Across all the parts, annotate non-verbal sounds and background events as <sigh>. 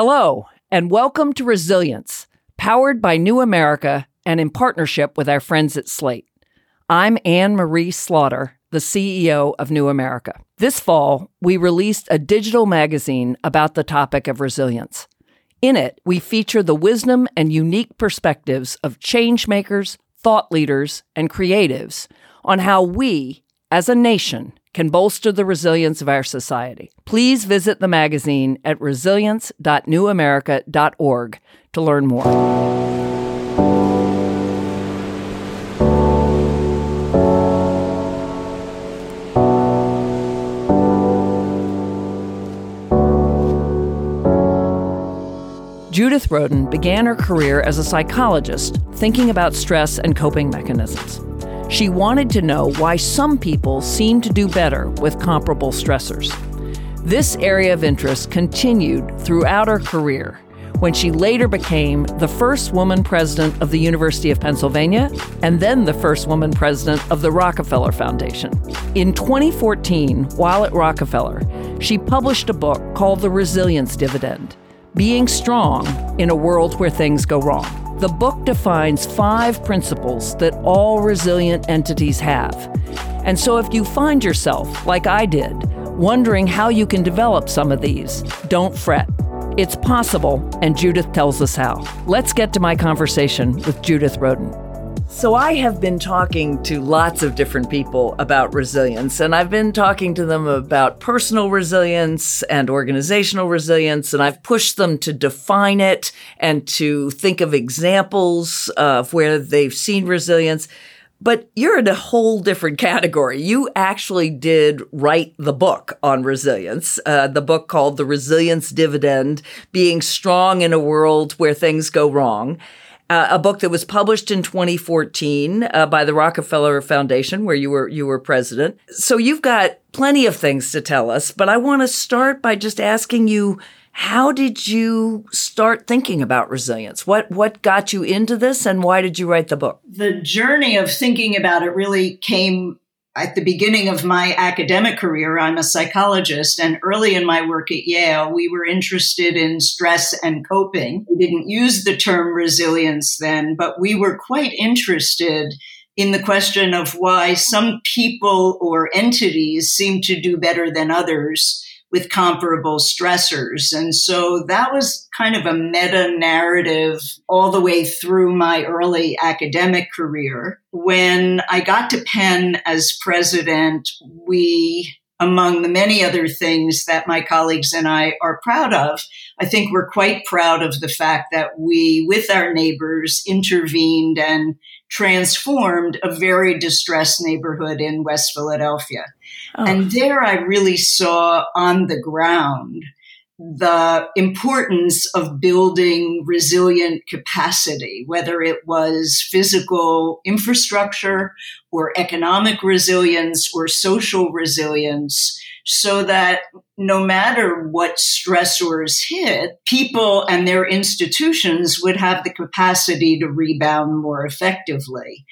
Hello, and welcome to Resilience, powered by New America and in partnership with our friends at Slate. I'm Anne Marie Slaughter, the CEO of New America. This fall, we released a digital magazine about the topic of resilience. In it, we feature the wisdom and unique perspectives of changemakers, thought leaders, and creatives on how we, as a nation, can bolster the resilience of our society. Please visit the magazine at resilience.newamerica.org to learn more. Judith Rodin began her career as a psychologist, thinking about stress and coping mechanisms. She wanted to know why some people seem to do better with comparable stressors. This area of interest continued throughout her career when she later became the first woman president of the University of Pennsylvania and then the first woman president of the Rockefeller Foundation. In 2014, while at Rockefeller, she published a book called The Resilience Dividend Being Strong in a World Where Things Go Wrong. The book defines five principles that all resilient entities have. And so if you find yourself, like I did, wondering how you can develop some of these, don't fret. It's possible, and Judith tells us how. Let's get to my conversation with Judith Rodin. So, I have been talking to lots of different people about resilience, and I've been talking to them about personal resilience and organizational resilience, and I've pushed them to define it and to think of examples of where they've seen resilience. But you're in a whole different category. You actually did write the book on resilience, uh, the book called The Resilience Dividend Being Strong in a World Where Things Go Wrong uh, a book that was published in 2014 uh, by the Rockefeller Foundation, where you were you were president. So you've got plenty of things to tell us, but I want to start by just asking you. How did you start thinking about resilience? What what got you into this and why did you write the book? The journey of thinking about it really came at the beginning of my academic career, I'm a psychologist, and early in my work at Yale, we were interested in stress and coping. We didn't use the term resilience then, but we were quite interested in the question of why some people or entities seem to do better than others with comparable stressors. And so that was kind of a meta narrative all the way through my early academic career. When I got to Penn as president, we among the many other things that my colleagues and I are proud of, I think we're quite proud of the fact that we, with our neighbors, intervened and transformed a very distressed neighborhood in West Philadelphia. Oh. And there I really saw on the ground the importance of building resilient capacity, whether it was physical infrastructure or economic resilience or social resilience, so that no matter what stressors hit, people and their institutions would have the capacity to rebound more effectively.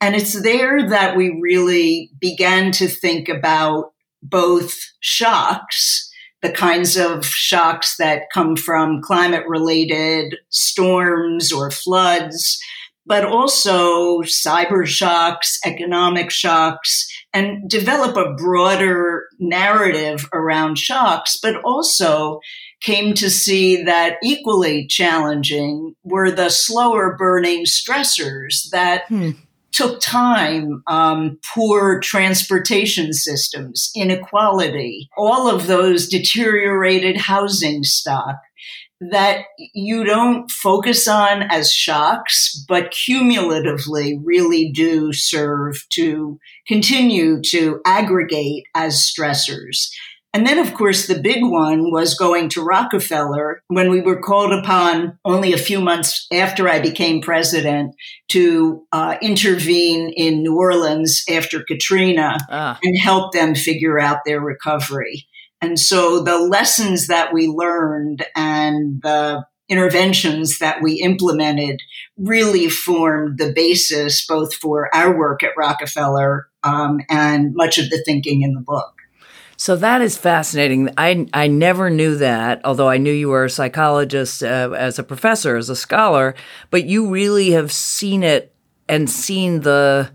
And it's there that we really began to think about both shocks, the kinds of shocks that come from climate related storms or floods, but also cyber shocks, economic shocks, and develop a broader narrative around shocks, but also came to see that equally challenging were the slower burning stressors that hmm took time, um, poor transportation systems, inequality, all of those deteriorated housing stock that you don't focus on as shocks, but cumulatively really do serve to continue to aggregate as stressors. And then, of course, the big one was going to Rockefeller when we were called upon only a few months after I became president to uh, intervene in New Orleans after Katrina ah. and help them figure out their recovery. And so the lessons that we learned and the interventions that we implemented really formed the basis both for our work at Rockefeller um, and much of the thinking in the book. So that is fascinating. I I never knew that, although I knew you were a psychologist uh, as a professor, as a scholar. But you really have seen it and seen the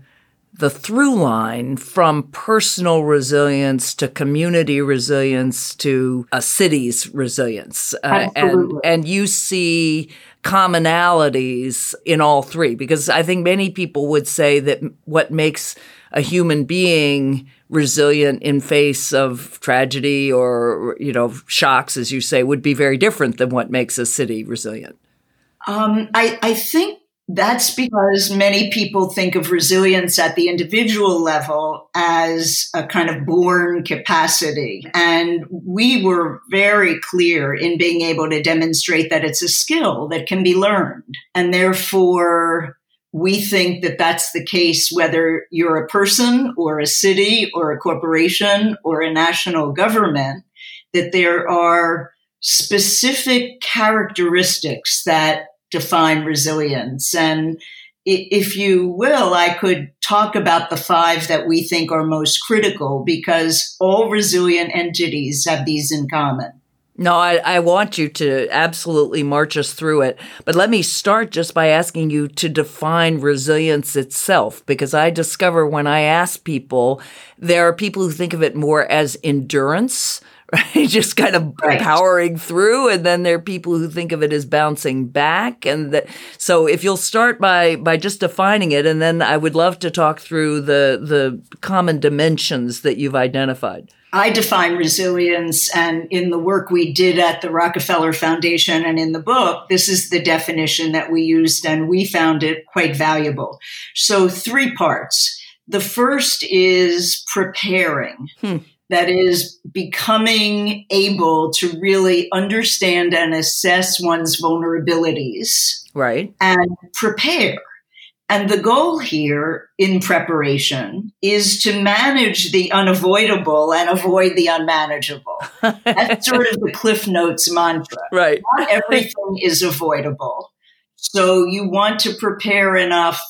the through line from personal resilience to community resilience to a city's resilience, uh, and and you see commonalities in all three because I think many people would say that what makes a human being resilient in face of tragedy or you know shocks as you say would be very different than what makes a city resilient um, I, I think that's because many people think of resilience at the individual level as a kind of born capacity. And we were very clear in being able to demonstrate that it's a skill that can be learned. And therefore, we think that that's the case whether you're a person or a city or a corporation or a national government, that there are specific characteristics that define resilience. And if you will, I could talk about the five that we think are most critical because all resilient entities have these in common. No, I, I want you to absolutely march us through it. But let me start just by asking you to define resilience itself, because I discover when I ask people, there are people who think of it more as endurance, <laughs> right? Just kind of right. powering through. And then there are people who think of it as bouncing back. And that, so if you'll start by, by just defining it, and then I would love to talk through the, the common dimensions that you've identified. I define resilience, and in the work we did at the Rockefeller Foundation and in the book, this is the definition that we used, and we found it quite valuable. So, three parts. The first is preparing. Hmm. That is becoming able to really understand and assess one's vulnerabilities. Right. And prepare. And the goal here in preparation is to manage the unavoidable and avoid the unmanageable. <laughs> That's sort of the Cliff Notes mantra. Right. Not everything is avoidable. So you want to prepare enough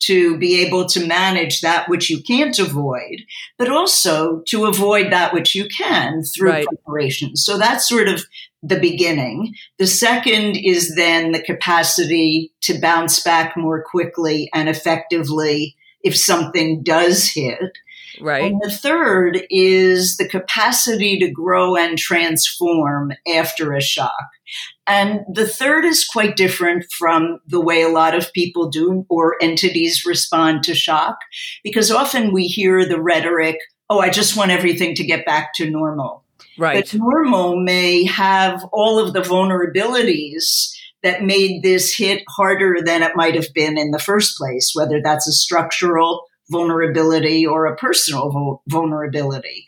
to be able to manage that which you can't avoid, but also to avoid that which you can through right. preparation. So that's sort of the beginning. The second is then the capacity to bounce back more quickly and effectively if something does hit. Right. And the third is the capacity to grow and transform after a shock. And the third is quite different from the way a lot of people do or entities respond to shock, because often we hear the rhetoric, oh, I just want everything to get back to normal. Right. But normal may have all of the vulnerabilities that made this hit harder than it might have been in the first place, whether that's a structural vulnerability or a personal vulnerability.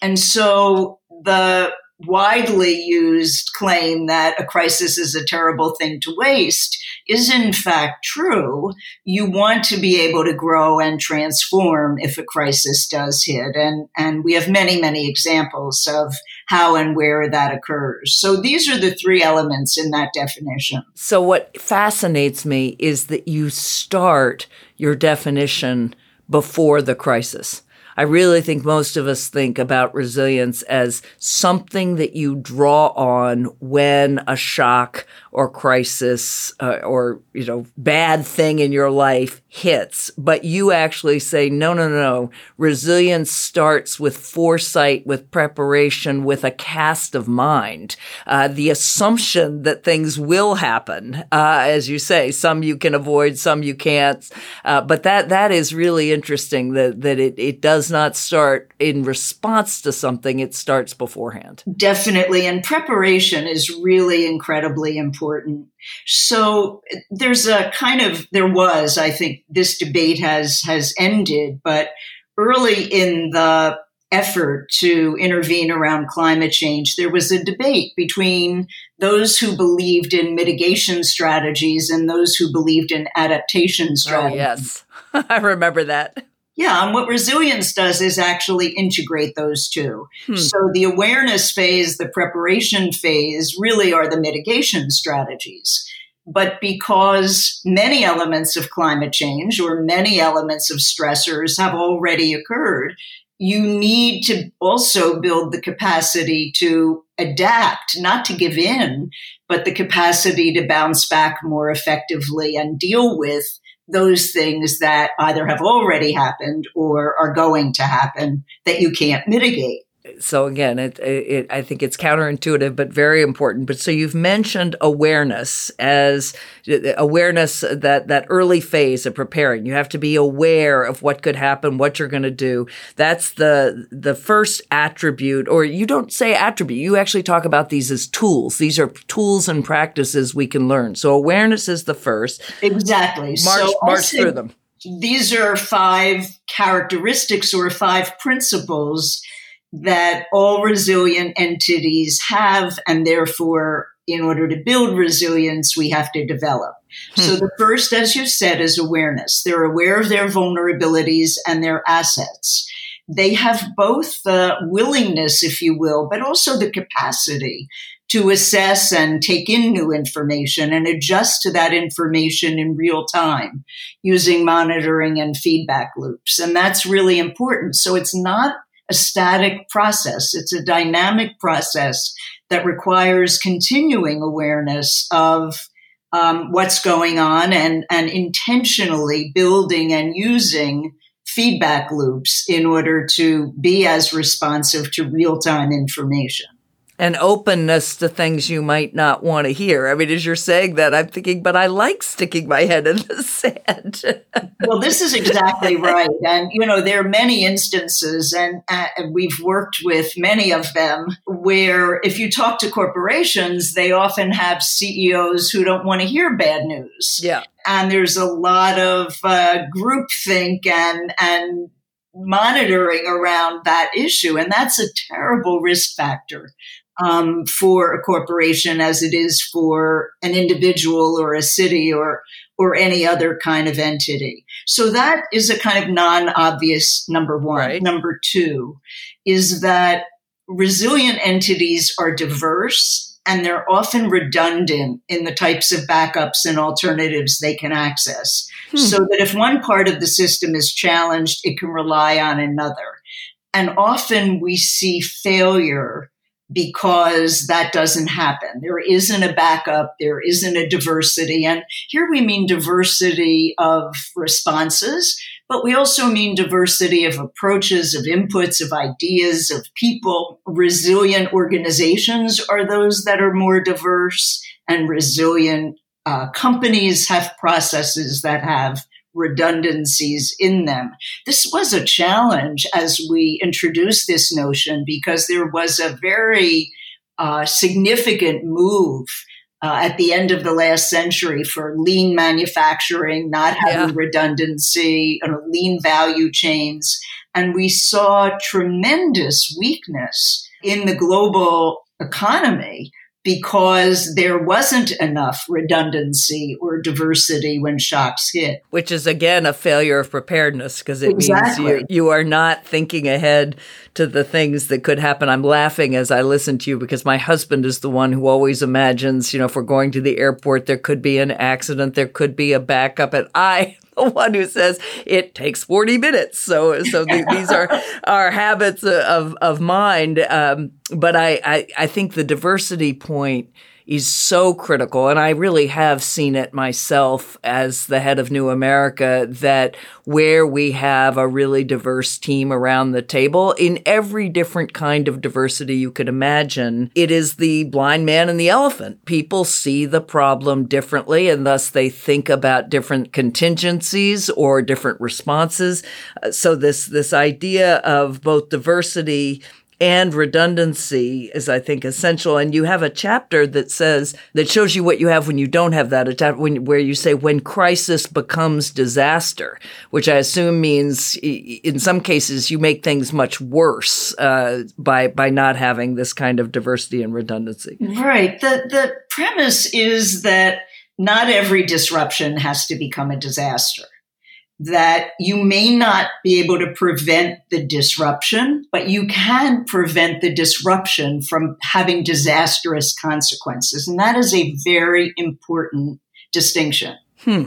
And so the widely used claim that a crisis is a terrible thing to waste is in fact true. You want to be able to grow and transform if a crisis does hit. And, and we have many, many examples of how and where that occurs. So these are the three elements in that definition. So what fascinates me is that you start your definition before the crisis. I really think most of us think about resilience as something that you draw on when a shock or crisis uh, or you know bad thing in your life hits. But you actually say no no no resilience starts with foresight with preparation with a cast of mind. Uh, the assumption that things will happen uh, as you say some you can avoid some you can't. Uh, but that that is really interesting that that it, it does not start in response to something it starts beforehand definitely and preparation is really incredibly important important. So there's a kind of there was, I think this debate has has ended, but early in the effort to intervene around climate change, there was a debate between those who believed in mitigation strategies and those who believed in adaptation oh, strategies. Oh, yes, <laughs> I remember that. Yeah, and what resilience does is actually integrate those two. Hmm. So the awareness phase, the preparation phase really are the mitigation strategies. But because many elements of climate change or many elements of stressors have already occurred, you need to also build the capacity to adapt, not to give in, but the capacity to bounce back more effectively and deal with those things that either have already happened or are going to happen that you can't mitigate so again, it, it, I think it's counterintuitive, but very important. But so you've mentioned awareness as uh, awareness that that early phase of preparing. You have to be aware of what could happen, what you're going to do. That's the the first attribute, or you don't say attribute. You actually talk about these as tools. These are tools and practices we can learn. So awareness is the first. Exactly. March so march through them. These are five characteristics or five principles that all resilient entities have, and therefore, in order to build resilience, we have to develop. Hmm. So, the first, as you said, is awareness. They're aware of their vulnerabilities and their assets. They have both the willingness, if you will, but also the capacity to assess and take in new information and adjust to that information in real time using monitoring and feedback loops. And that's really important. So it's not a static process. It's a dynamic process that requires continuing awareness of um, what's going on and, and intentionally building and using feedback loops in order to be as responsive to real time information and openness to things you might not want to hear. I mean, as you're saying that, I'm thinking, but I like sticking my head in the <laughs> sand. well, this is exactly right. And, you know, there are many instances, and uh, we've worked with many of them, where if you talk to corporations, they often have CEOs who don't want to hear bad news. Yeah. And there's a lot of uh, groupthink and, and monitoring around that issue. And that's a terrible risk factor um, for a corporation as it is for an individual or a city or or any other kind of entity. So that is a kind of non-obvious number one. Right. Number two is that resilient entities are diverse and they're often redundant in the types of backups and alternatives they can access. Hmm. So that if one part of the system is challenged, it can rely on another. And often we see failure because that doesn't happen. There isn't a backup, there isn't a diversity. And here we mean diversity of responses, but we also mean diversity of approaches, of inputs, of ideas, of people. Resilient organizations are those that are more diverse, and resilient uh, companies have processes that have redundancies in them. This was a challenge as we introduced this notion because there was a very uh, significant move uh, at the end of the last century for lean manufacturing, not having yeah. redundancy, uh, lean value chains. And we saw tremendous weakness in the global economy because there wasn't enough redundancy or diversity when shocks hit. Which is again a failure of preparedness because it exactly. means you, you are not thinking ahead to the things that could happen. I'm laughing as I listen to you because my husband is the one who always imagines, you know, if we're going to the airport, there could be an accident, there could be a backup. And I <laughs> the one who says it takes 40 minutes. So, so the, these are <laughs> our habits of, of mind. Um, but I, I, I think the diversity point is so critical. And I really have seen it myself as the head of New America that where we have a really diverse team around the table in every different kind of diversity you could imagine, it is the blind man and the elephant. People see the problem differently and thus they think about different contingencies or different responses. Uh, so this, this idea of both diversity and redundancy is i think essential. And you have a chapter that says that shows you what you have when you don't have that when, where you say when crisis becomes disaster which i assume means in some cases you make things much worse uh, by by not having this kind of diversity and redundancy. Right. The the premise is that not every disruption has to become a disaster that you may not be able to prevent the disruption, but you can prevent the disruption from having disastrous consequences. And that is a very important distinction. Hmm.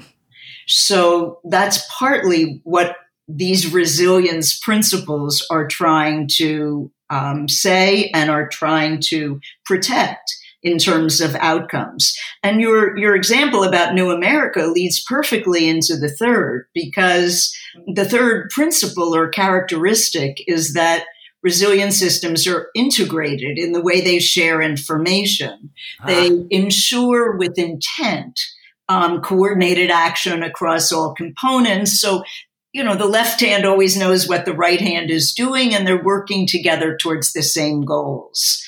So that's partly what these resilience principles are trying to um, say and are trying to protect in terms of outcomes. And your your example about New America leads perfectly into the third because the third principle or characteristic is that resilient systems are integrated in the way they share information. Ah. They ensure with intent um, coordinated action across all components. So you know, the left hand always knows what the right hand is doing and they're working together towards the same goals.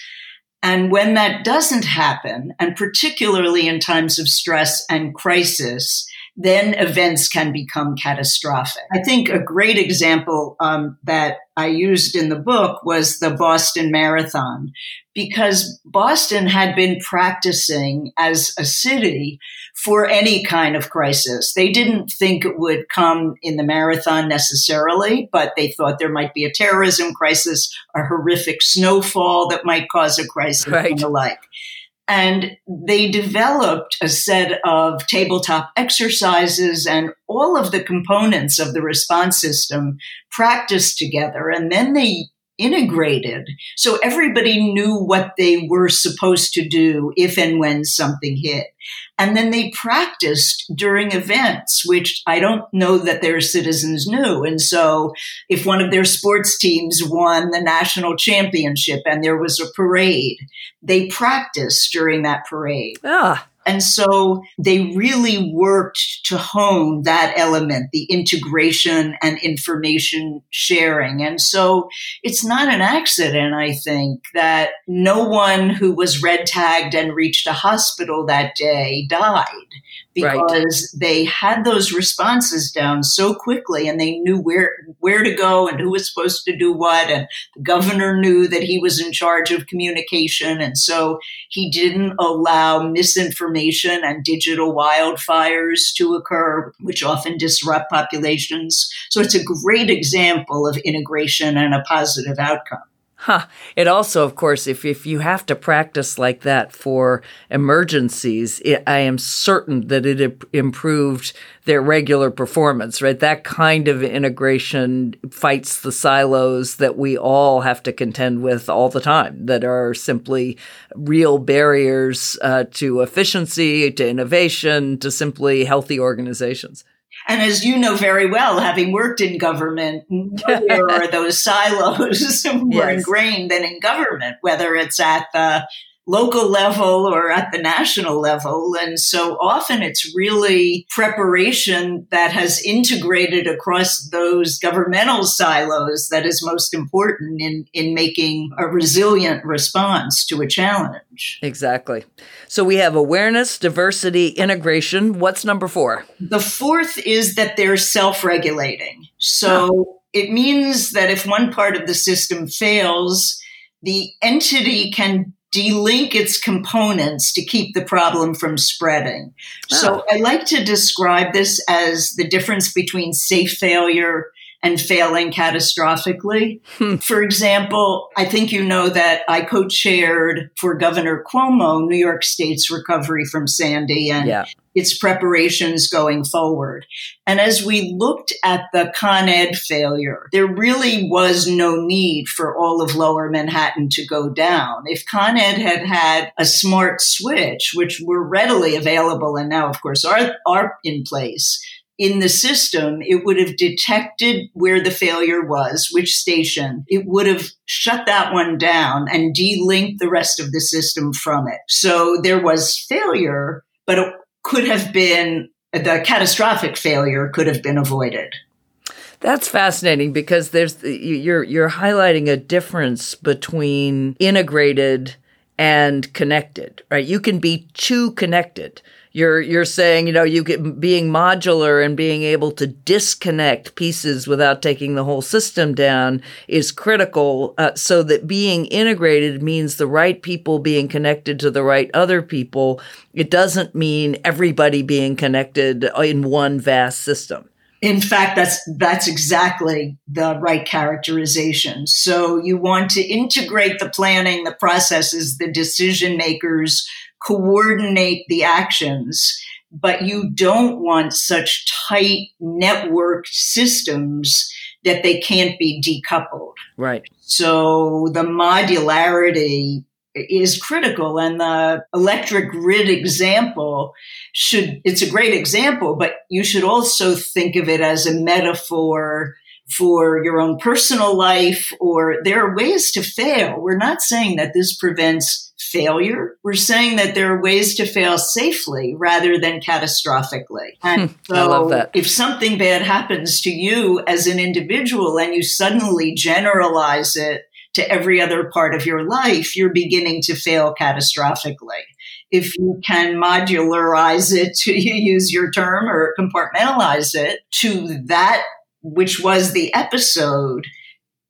And when that doesn't happen, and particularly in times of stress and crisis, then events can become catastrophic. I think a great example um, that I used in the book was the Boston Marathon, because Boston had been practicing as a city for any kind of crisis. They didn't think it would come in the marathon necessarily, but they thought there might be a terrorism crisis, a horrific snowfall that might cause a crisis, right. and the like. And they developed a set of tabletop exercises and all of the components of the response system practiced together. And then they integrated. So everybody knew what they were supposed to do if and when something hit. And then they practiced during events, which I don't know that their citizens knew. And so if one of their sports teams won the national championship and there was a parade, they practiced during that parade. Ah. And so they really worked to hone that element, the integration and information sharing. And so it's not an accident, I think, that no one who was red tagged and reached a hospital that day died because right. they had those responses down so quickly and they knew where where to go and who was supposed to do what and the governor knew that he was in charge of communication. And so he didn't allow misinformation and digital wildfires to occur which often disrupt populations. So it's a great example of integration and a positive outcome Huh. It also, of course, if, if you have to practice like that for emergencies, it, I am certain that it improved their regular performance, right? That kind of integration fights the silos that we all have to contend with all the time that are simply real barriers uh, to efficiency, to innovation, to simply healthy organizations. And as you know very well, having worked in government, <laughs> there are those silos <laughs> more yes. ingrained than in government, whether it's at the local level or at the national level. And so often it's really preparation that has integrated across those governmental silos that is most important in, in making a resilient response to a challenge. Exactly. So we have awareness, diversity, integration. What's number four? The fourth is that they're self regulating. So ah. it means that if one part of the system fails, the entity can delink its components to keep the problem from spreading. Oh. So I like to describe this as the difference between safe failure and failing catastrophically. Hmm. For example, I think you know that I co chaired for Governor Cuomo New York State's recovery from Sandy and yeah. Its preparations going forward. And as we looked at the Con Ed failure, there really was no need for all of lower Manhattan to go down. If Con Ed had had a smart switch, which were readily available and now, of course, are, are in place, in the system, it would have detected where the failure was, which station. It would have shut that one down and delinked the rest of the system from it. So there was failure, but could have been the catastrophic failure could have been avoided. That's fascinating because there's you're you're highlighting a difference between integrated and connected, right? You can be too connected you're you're saying you know you get being modular and being able to disconnect pieces without taking the whole system down is critical uh, so that being integrated means the right people being connected to the right other people. It doesn't mean everybody being connected in one vast system. In fact that's that's exactly the right characterization. So you want to integrate the planning the processes the decision makers coordinate the actions but you don't want such tight networked systems that they can't be decoupled. Right. So the modularity is critical and the electric grid example should it's a great example but you should also think of it as a metaphor for your own personal life or there are ways to fail we're not saying that this prevents failure we're saying that there are ways to fail safely rather than catastrophically hmm, and so I love that. if something bad happens to you as an individual and you suddenly generalize it to every other part of your life, you're beginning to fail catastrophically. If you can modularize it, <laughs> to use your term, or compartmentalize it to that which was the episode,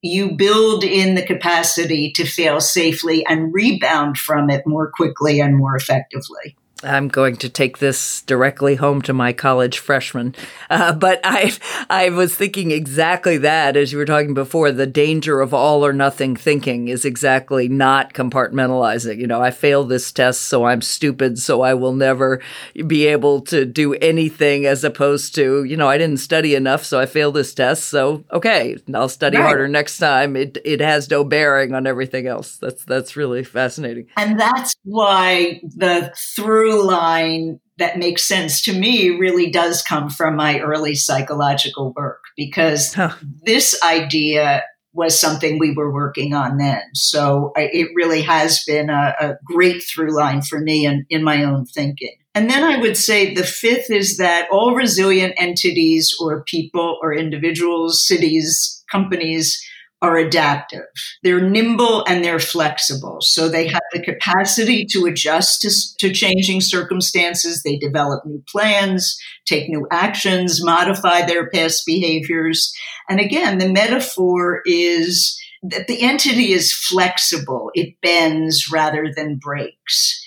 you build in the capacity to fail safely and rebound from it more quickly and more effectively. I'm going to take this directly home to my college freshmen. Uh, but I, I was thinking exactly that as you were talking before. The danger of all or nothing thinking is exactly not compartmentalizing. You know, I failed this test, so I'm stupid, so I will never be able to do anything. As opposed to, you know, I didn't study enough, so I failed this test. So okay, I'll study right. harder next time. It it has no bearing on everything else. That's that's really fascinating. And that's why the through through line that makes sense to me really does come from my early psychological work because huh. this idea was something we were working on then. So I, it really has been a, a great through line for me in, in my own thinking. And then I would say the fifth is that all resilient entities or people or individuals, cities, companies are adaptive. They're nimble and they're flexible. So they have the capacity to adjust to, to, changing circumstances. They develop new plans, take new actions, modify their past behaviors. And again, the metaphor is that the entity is flexible. It bends rather than breaks.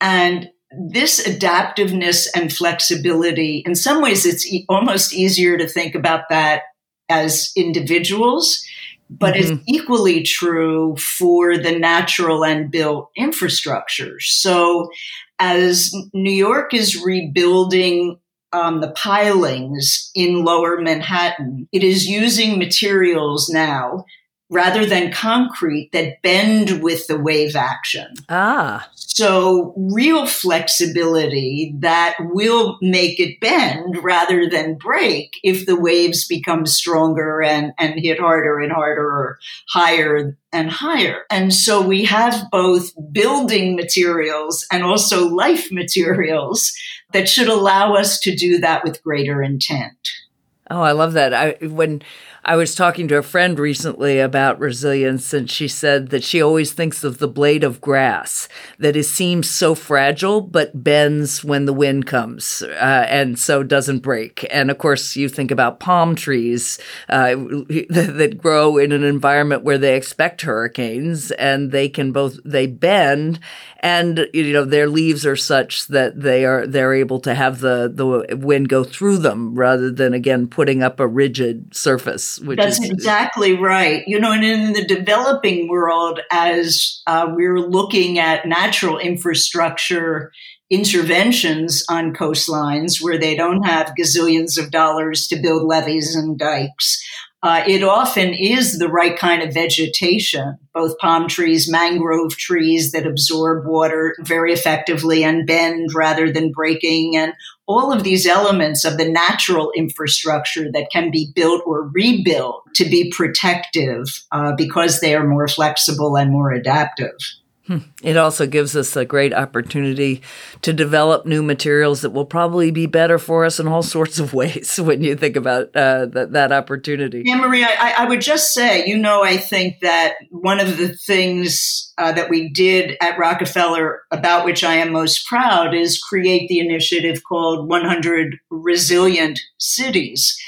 And this adaptiveness and flexibility, in some ways, it's e- almost easier to think about that as individuals but mm-hmm. it's equally true for the natural and built infrastructures. So as New York is rebuilding um, the pilings in lower Manhattan, it is using materials now rather than concrete that bend with the wave action. Ah. So real flexibility that will make it bend rather than break if the waves become stronger and, and hit harder and harder or higher and higher. And so we have both building materials and also life materials that should allow us to do that with greater intent. Oh, I love that. I when I was talking to a friend recently about resilience, and she said that she always thinks of the blade of grass that it seems so fragile but bends when the wind comes, uh, and so doesn't break. And of course, you think about palm trees uh, <laughs> that grow in an environment where they expect hurricanes, and they can both they bend and you know their leaves are such that they are they're able to have the the wind go through them rather than again putting up a rigid surface which that's is, exactly right. You know and in the developing world as uh, we're looking at natural infrastructure interventions on coastlines where they don't have gazillions of dollars to build levees and dikes uh, it often is the right kind of vegetation, both palm trees, mangrove trees that absorb water very effectively and bend rather than breaking, and all of these elements of the natural infrastructure that can be built or rebuilt to be protective uh, because they are more flexible and more adaptive. It also gives us a great opportunity to develop new materials that will probably be better for us in all <laughs> sorts of ways when you think about uh, that, that opportunity. Yeah, Maria, I, I, would just say, you know, I think that one of the things uh, that we did at Rockefeller, about which I am most proud, is create the initiative called 100 Resilient Cities.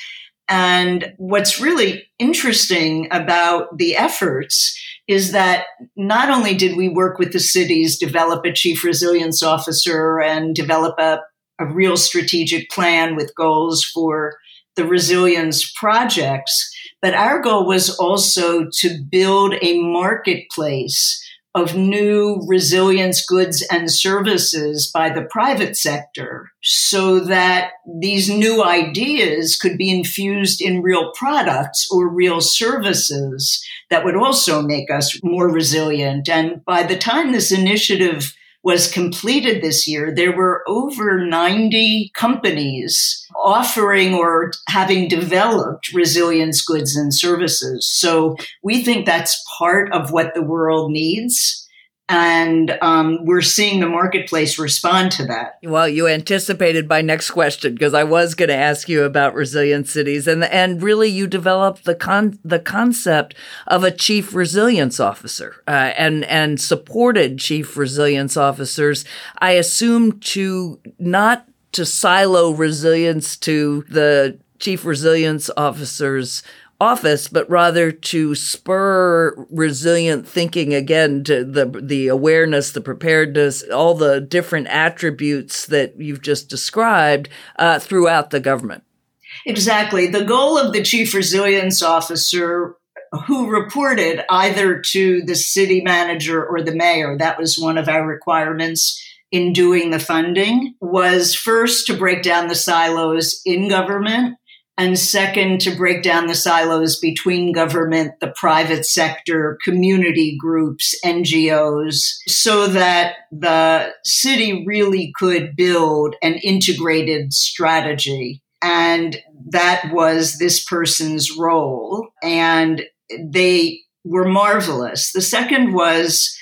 And what's really interesting about the efforts is that not only did we work with the cities, develop a chief resilience officer and develop a, a real strategic plan with goals for the resilience projects, but our goal was also to build a marketplace of new resilience goods and services by the private sector so that these new ideas could be infused in real products or real services that would also make us more resilient. And by the time this initiative was completed this year, there were over 90 companies offering or having developed resilience goods and services. So we think that's part of what the world needs and um, we're seeing the marketplace respond to that. Well, you anticipated my next question because I was going to ask you about resilient cities, and and really you developed the con the concept of a chief resilience officer, uh, and and supported chief resilience officers. I assume to not to silo resilience to the chief resilience officers office, but rather to spur resilient thinking again to the the awareness, the preparedness, all the different attributes that you've just described uh, throughout the government. Exactly. The goal of the chief resilience officer who reported either to the city manager or the mayor, that was one of our requirements in doing the funding, was first to break down the silos in government and second, to break down the silos between government, the private sector, community groups, NGOs, so that the city really could build an integrated strategy. And that was this person's role. And they were marvelous. The second was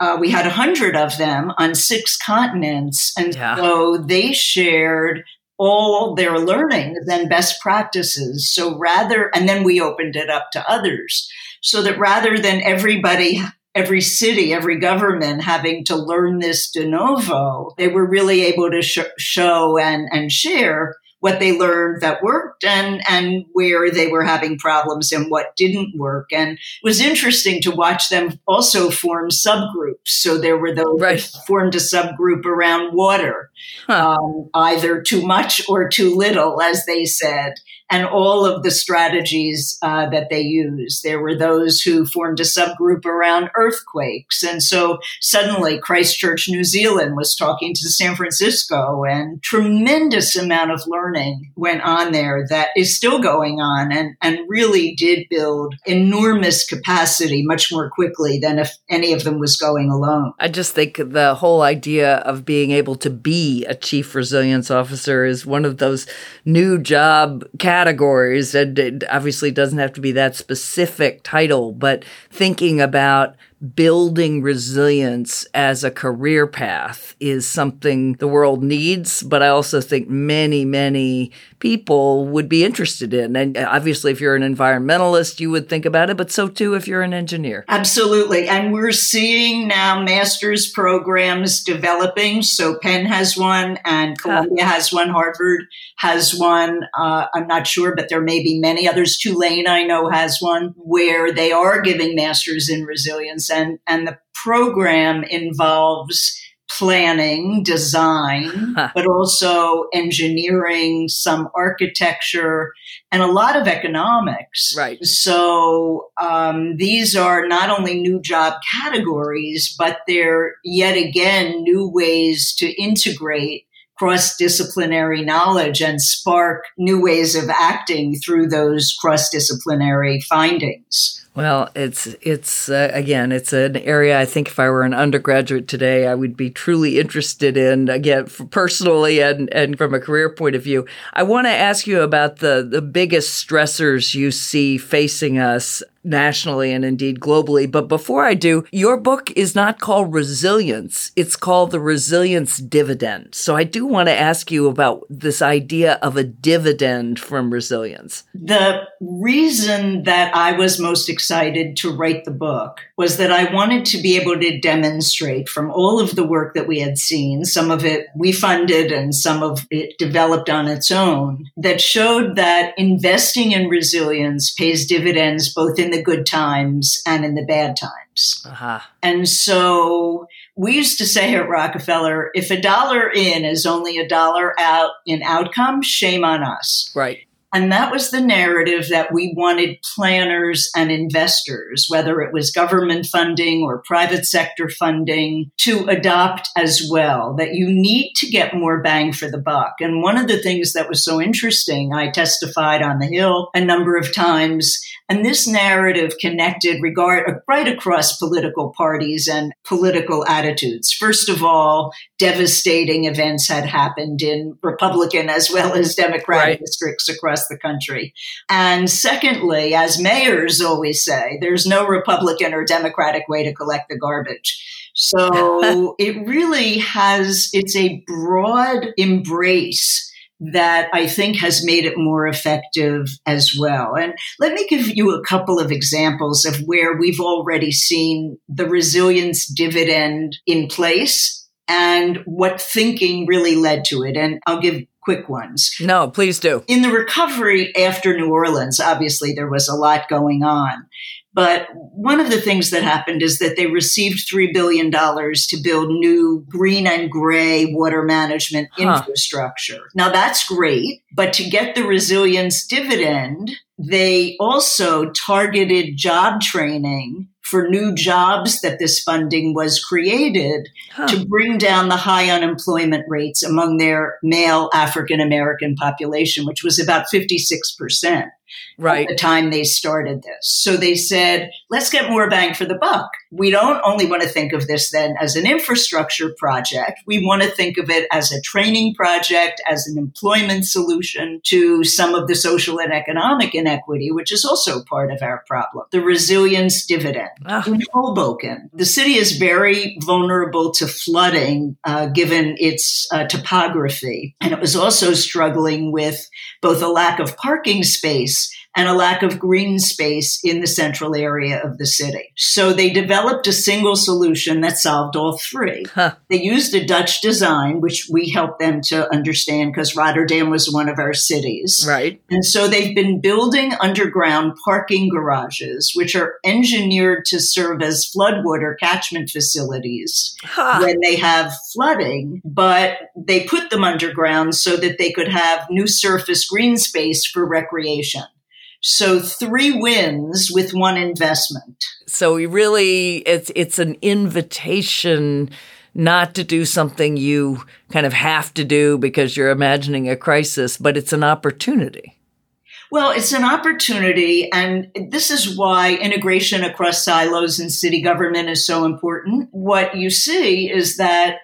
uh, we had a hundred of them on six continents. And yeah. so they shared all their learnings and best practices. So rather, and then we opened it up to others so that rather than everybody, every city, every government having to learn this de novo, they were really able to sh- show and, and share what they learned that worked and and where they were having problems and what didn't work. And it was interesting to watch them also form subgroups. So there were those right. formed a subgroup around water huh. um, either too much or too little as they said and all of the strategies uh, that they use. There were those who formed a subgroup around earthquakes. And so suddenly Christchurch, New Zealand was talking to San Francisco and tremendous amount of learning went on there that is still going on and, and really did build enormous capacity much more quickly than if any of them was going alone. I just think the whole idea of being able to be a chief resilience officer is one of those new job categories. And it obviously doesn't have to be that specific title, but thinking about building resilience as a career path is something the world needs, but I also think many, many people would be interested in. And obviously, if you're an environmentalist, you would think about it, but so too if you're an engineer. Absolutely. And we're seeing now master's programs developing. So Penn has one, and Columbia has one, Harvard has one. Uh, I'm not sure, but there may be many others. Tulane, I know, has one where they are giving masters in resilience and and the program involves planning, design, <laughs> but also engineering, some architecture, and a lot of economics. Right. So um, these are not only new job categories, but they're yet again new ways to integrate cross disciplinary knowledge and spark new ways of acting through those cross disciplinary findings. Well, it's it's uh, again, it's an area I think if I were an undergraduate today, I would be truly interested in. Again, personally and and from a career point of view, I want to ask you about the the biggest stressors you see facing us nationally and indeed globally. But before I do, your book is not called Resilience, it's called The Resilience Dividend. So I do want to ask you about this idea of a dividend from resilience. The reason that I was most excited to write the book was that I wanted to be able to demonstrate from all of the work that we had seen, some of it we funded and some of it developed on its own, that showed that investing in resilience pays dividends both in the good times and in the bad times. Uh-huh. And so we used to say at Rockefeller if a dollar in is only a dollar out in outcome, shame on us. Right. And that was the narrative that we wanted planners and investors, whether it was government funding or private sector funding, to adopt as well. That you need to get more bang for the buck. And one of the things that was so interesting, I testified on the Hill a number of times, and this narrative connected regard right across political parties and political attitudes. First of all, devastating events had happened in Republican as well as Democratic right. districts across the country. And secondly, as mayors always say, there's no Republican or Democratic way to collect the garbage. So <laughs> it really has, it's a broad embrace that I think has made it more effective as well. And let me give you a couple of examples of where we've already seen the resilience dividend in place and what thinking really led to it. And I'll give quick ones. No, please do. In the recovery after New Orleans, obviously there was a lot going on. But one of the things that happened is that they received $3 billion to build new green and gray water management huh. infrastructure. Now that's great, but to get the resilience dividend, they also targeted job training for new jobs that this funding was created huh. to bring down the high unemployment rates among their male African American population, which was about 56% right. at the time they started this. So they said, let's get more bang for the buck. We don't only want to think of this then as an infrastructure project. We want to think of it as a training project, as an employment solution to some of the social and economic inequity, which is also part of our problem. The resilience dividend. Oh. In Hoboken, the city is very vulnerable to flooding uh, given its uh, topography. And it was also struggling with both a lack of parking space and a lack of green space in the central area of the city. So they developed a single solution that solved all three. Huh. They used a Dutch design, which we helped them to understand because Rotterdam was one of our cities. Right. And so they've been building underground parking garages, which are engineered to serve as floodwater catchment facilities huh. when they have flooding, but they put them underground so that they could have new surface green space for recreation. So three wins with one investment. So we really it's it's an invitation not to do something you kind of have to do because you're imagining a crisis, but it's an opportunity. Well, it's an opportunity, and this is why integration across silos in city government is so important. What you see is that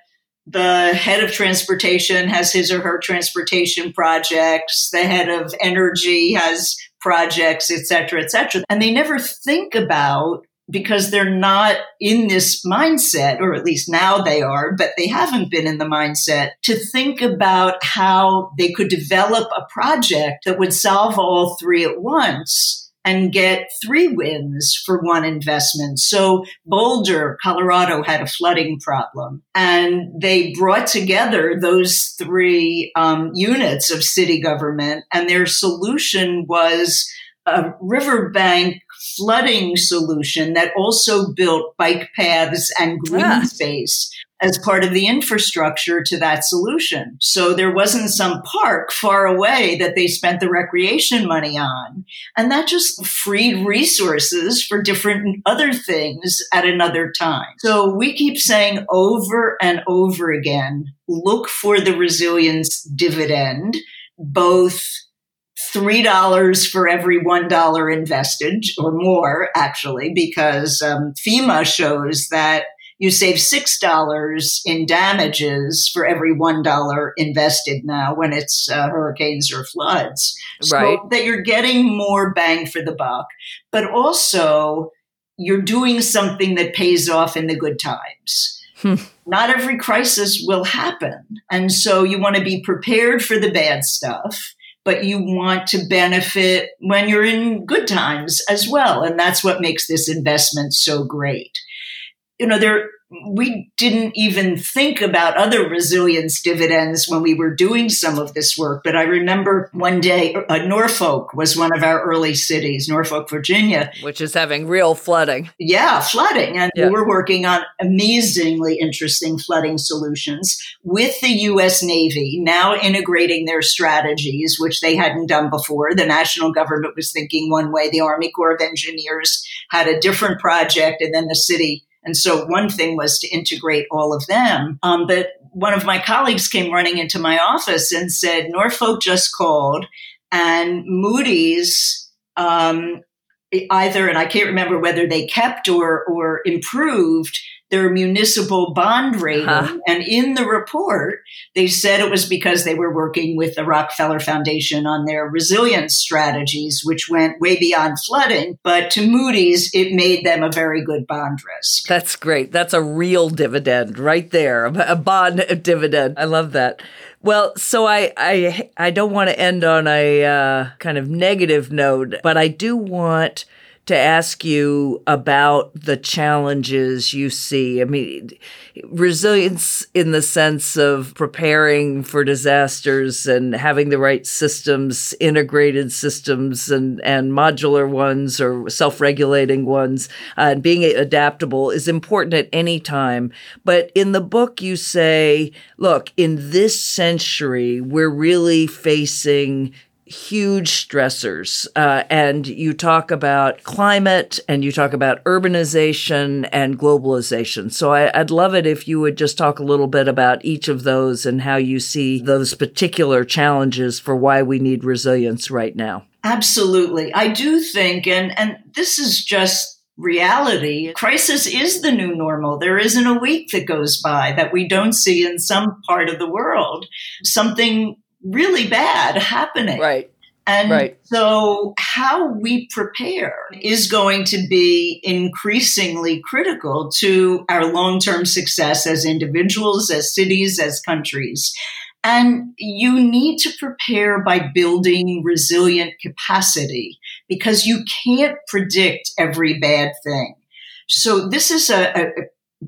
the head of transportation has his or her transportation projects. The head of energy has projects, et cetera, et cetera. And they never think about because they're not in this mindset, or at least now they are, but they haven't been in the mindset to think about how they could develop a project that would solve all three at once and get three wins for one investment. So Boulder, Colorado had a flooding problem and they brought together those three um, units of city government and their solution was a riverbank flooding solution that also built bike paths and green yeah. space as part of the infrastructure to that solution. So there wasn't some park far away that they spent the recreation money on. And that just freed resources for different other things at another time. So we keep saying over and over again, look for the resilience dividend, both $3 for every $1 invested or more actually, because um, FEMA shows that you save $6 in damages for every $1 invested now when it's uh, hurricanes or floods. So right. that you're getting more bang for the buck, but also you're doing something that pays off in the good times. Hmm. Not every crisis will happen. And so you want to be prepared for the bad stuff, but you want to benefit when you're in good times as well. And that's what makes this investment so great you know, there we didn't even think about other resilience dividends when we were doing some of this work. But I remember one day, uh, Norfolk was one of our early cities, Norfolk, Virginia, which is having real flooding. Yeah, flooding. And yeah. we were working on amazingly interesting flooding solutions with the U.S. Navy, now integrating their strategies, which they hadn't done before. The national government was thinking one way, the Army Corps of Engineers had a different project, and then the city and so one thing was to integrate all of them. Um, but one of my colleagues came running into my office and said, Norfolk just called and Moody's um, either, and I can't remember whether they kept or, or improved their municipal bond rating. Uh-huh. And in the report, they said it was because they were working with the Rockefeller Foundation on their resilience strategies, which went way beyond flooding. But to Moody's, it made them a very good bond risk. That's great. That's a real dividend right there, a bond dividend. I love that. Well, so I I I don't want to end on a uh, kind of negative note, but I do want to ask you about the challenges you see. I mean, resilience in the sense of preparing for disasters and having the right systems, integrated systems, and, and modular ones or self regulating ones, uh, and being adaptable is important at any time. But in the book, you say, look, in this century, we're really facing huge stressors. Uh, and you talk about climate and you talk about urbanization and globalization. So I, would love it if you would just talk a little bit about each of those and how you see those particular challenges for why we need resilience right now. Absolutely. I do think, and, and this is just reality. Crisis is the new normal. There isn't a week that goes by that we don't see in some part of the world something really bad happening. Right. And right. so, how we prepare is going to be increasingly critical to our long term success as individuals, as cities, as countries. And you need to prepare by building resilient capacity because you can't predict every bad thing. So, this is a, a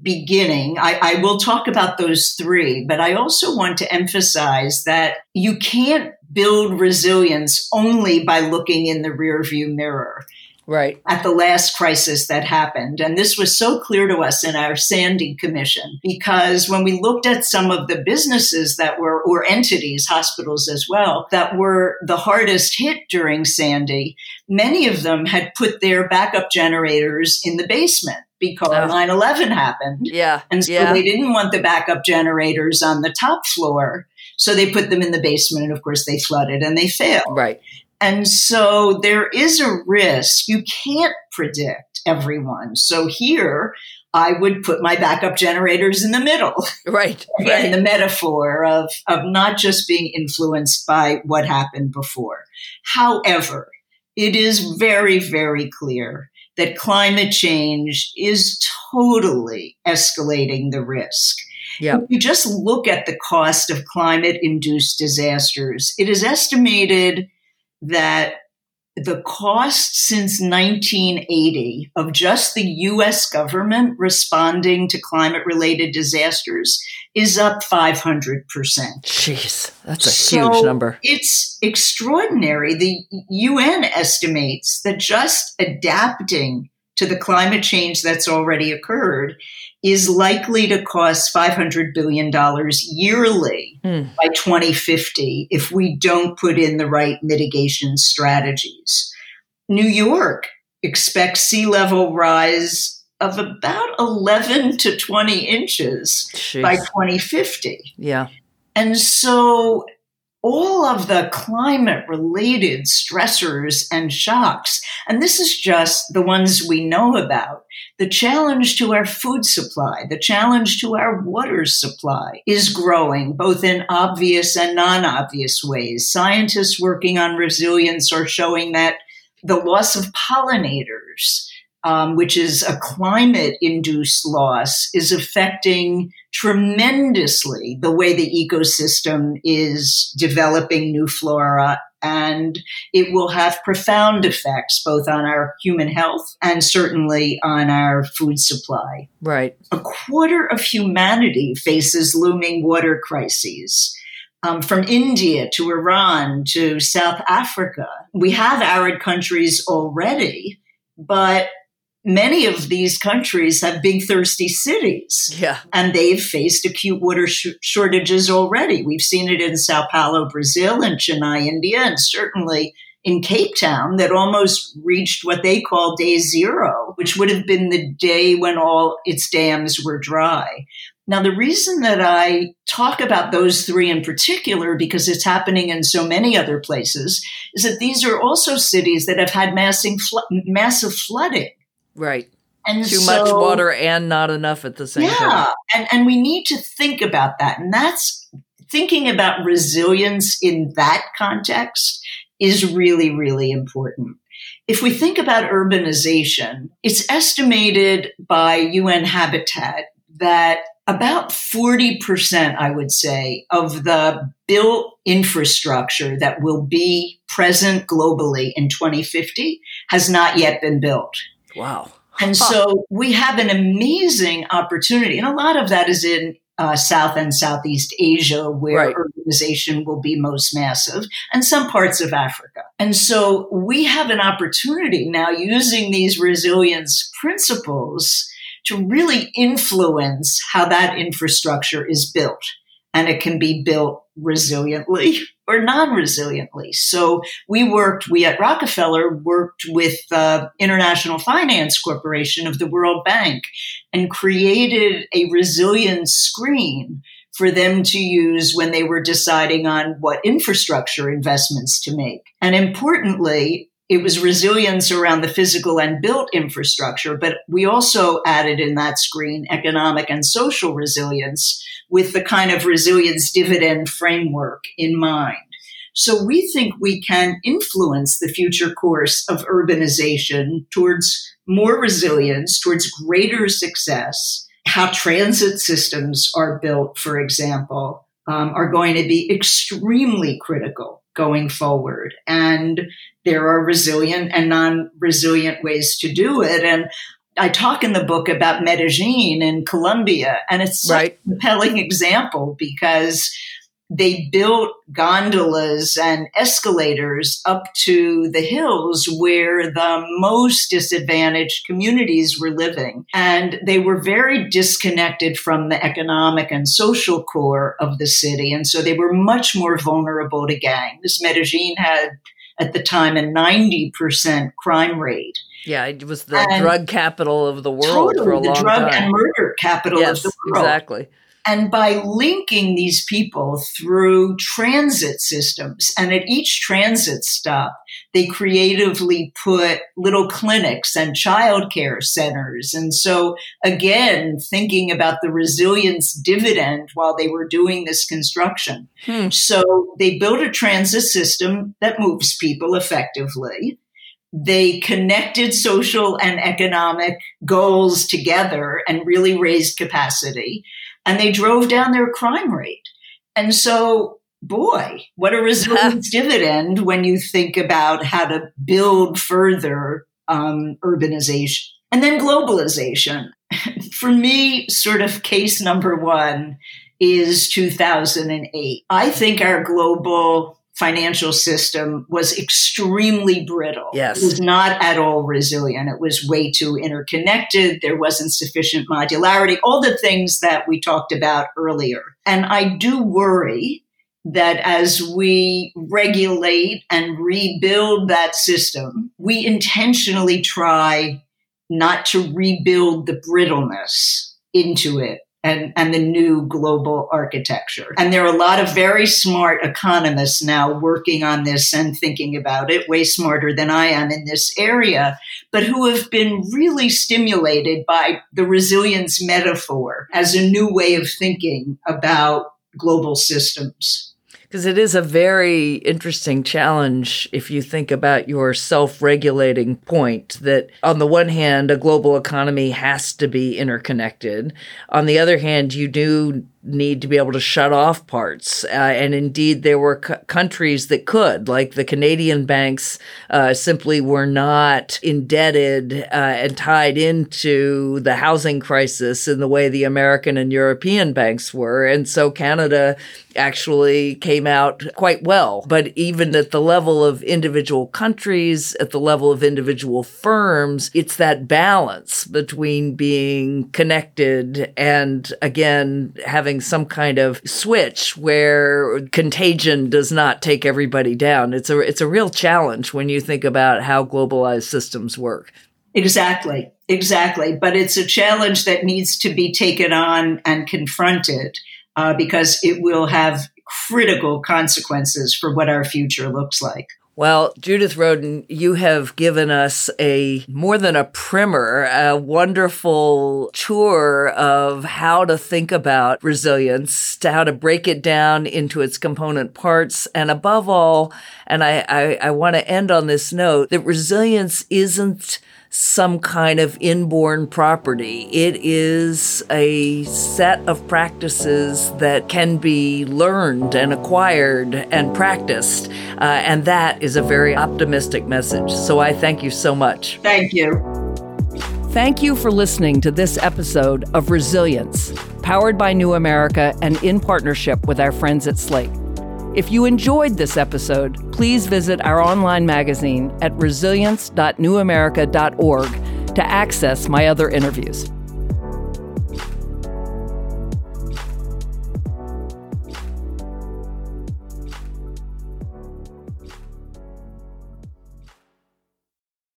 beginning. I, I, will talk about those three, but I also want to emphasize that you can't build resilience only by looking in the rearview mirror. Right. At the last crisis that happened. And this was so clear to us in our Sandy Commission because when we looked at some of the businesses that were, or entities, hospitals as well, that were the hardest hit during Sandy, many of them had put their backup generators in the basement because oh. 9-11 happened. Yeah. And so yeah. they didn't want the backup generators on the top floor. So they put them in the basement. And of course, they flooded and they failed. Right. And so there is a risk. You can't predict everyone. So here, I would put my backup generators in the middle. <laughs> Right. <laughs> Right. the metaphor of, of not just being influenced by what happened before. However, it is very, very clear that climate change is totally escalating the risk. Yeah. If you just look at the cost of climate induced disasters, it is estimated that the cost since 1980 of just the US government responding to climate related disasters is up 500%. Jeez, that's a so huge number. It's extraordinary. The UN estimates that just adapting to the climate change that's already occurred is likely to cost $500 billion yearly mm. by 2050 if we don't put in the right mitigation strategies. New York expects sea level rise of about 11 to 20 inches Jeez. by 2050. Yeah. And so all of the climate related stressors and shocks. And this is just the ones we know about. The challenge to our food supply, the challenge to our water supply is growing both in obvious and non obvious ways. Scientists working on resilience are showing that the loss of pollinators, um, which is a climate induced loss, is affecting tremendously the way the ecosystem is developing new flora and it will have profound effects both on our human health and certainly on our food supply. Right. A quarter of humanity faces looming water crises. Um, from India to Iran to South Africa. We have arid countries already, but many of these countries have big thirsty cities. Yeah. And they've faced acute water sh- shortages already. We've seen it in Sao Paulo, Brazil, and Chennai, India, and certainly in Cape Town that almost reached what they call day zero, which would have been the day when all its dams were dry. Now, the reason that I talk about those three in particular, because it's happening in so many other places, is that these are also cities that have had massive, massive flooding. Right. And Too so, much water and not enough at the same yeah, time. Yeah. And and we need to think about that, and that's thinking about resilience in that context is really really important. If we think about urbanization, it's estimated by UN Habitat that about 40%, I would say, of the built infrastructure that will be present globally in 2050 has not yet been built. Wow. And so we have an amazing opportunity. And a lot of that is in uh, South and Southeast Asia, where Right. urbanization will be most massive, and some parts of Africa. And so we have an opportunity now using these resilience principles to really influence how that infrastructure is built. And it can be built resiliently or non resiliently. So we worked, we at Rockefeller worked with the International Finance Corporation of the World Bank and created a resilience screen for them to use when they were deciding on what infrastructure investments to make. And importantly, it was resilience around the physical and built infrastructure, but we also added in that screen economic and social resilience with the kind of resilience dividend framework in mind. So we think we can influence the future course of urbanization towards more resilience, towards greater success. How transit systems are built, for example, um, are going to be extremely critical going forward. And there are resilient and non resilient ways to do it. And I talk in the book about Medellin in Colombia, and it's such Right. a compelling example because they built gondolas and escalators up to the hills where the most disadvantaged communities were living. And they were very disconnected from the economic and social core of the city. And so they were much more vulnerable to gangs. Medellin had, at the time, a 90% crime rate. Yeah, it was the And drug capital of the world Totally, for a the long drug and murder capital yes, of the world. exactly. And by linking these people through transit systems, and at each transit stop, they creatively put little clinics and childcare centers. And so, again, thinking about the resilience dividend while they were doing this construction. Hmm. So, they built a transit system that moves people effectively. They connected social and economic goals together and really raised capacity and they drove down their crime rate. And so, boy, what a resilience <laughs> dividend when you think about how to build further um, urbanization. And then globalization. <laughs> For me, sort of case number one is 2008. I think our global financial system was extremely brittle. Yes. It was not at all resilient. It was way too interconnected. There wasn't sufficient modularity, all the things that we talked about earlier. And I do worry that as we regulate and rebuild that system, we intentionally try not to rebuild the brittleness into it and, and the new global architecture. And there are a lot of very smart economists now working on this and thinking about it, way smarter than I am in this area, but who have been really stimulated by the resilience metaphor as a new way of thinking about global systems. Because it is a very interesting challenge if you think about your self regulating point that, on the one hand, a global economy has to be interconnected. On the other hand, you do need to be able to shut off parts. Uh, and indeed, there were c- countries that could, like the Canadian banks, uh, simply were not indebted uh, and tied into the housing crisis in the way the American and European banks were. And so Canada actually came out quite well. But even at the level of individual countries, at the level of individual firms, it's that balance between being connected and again having some kind of switch where contagion does not take everybody down. It's a it's a real challenge when you think about how globalized systems work. Exactly. Exactly. But it's a challenge that needs to be taken on and confronted uh, because it will have critical consequences for what our future looks like. Well, Judith Rodin, you have given us a more than a primer, a wonderful tour of how to think about resilience, to how to break it down into its component parts, and above all, and I, I, I want to end on this note that resilience isn't some kind of inborn property. It is a set of practices that can be learned and acquired and practiced. Uh, and that is a very optimistic message. So I thank you so much. Thank you. Thank you for listening to this episode of Resilience, powered by New America and in partnership with our friends at Slate. If you enjoyed this episode, please visit our online magazine at resilience.newamerica.org to access my other interviews.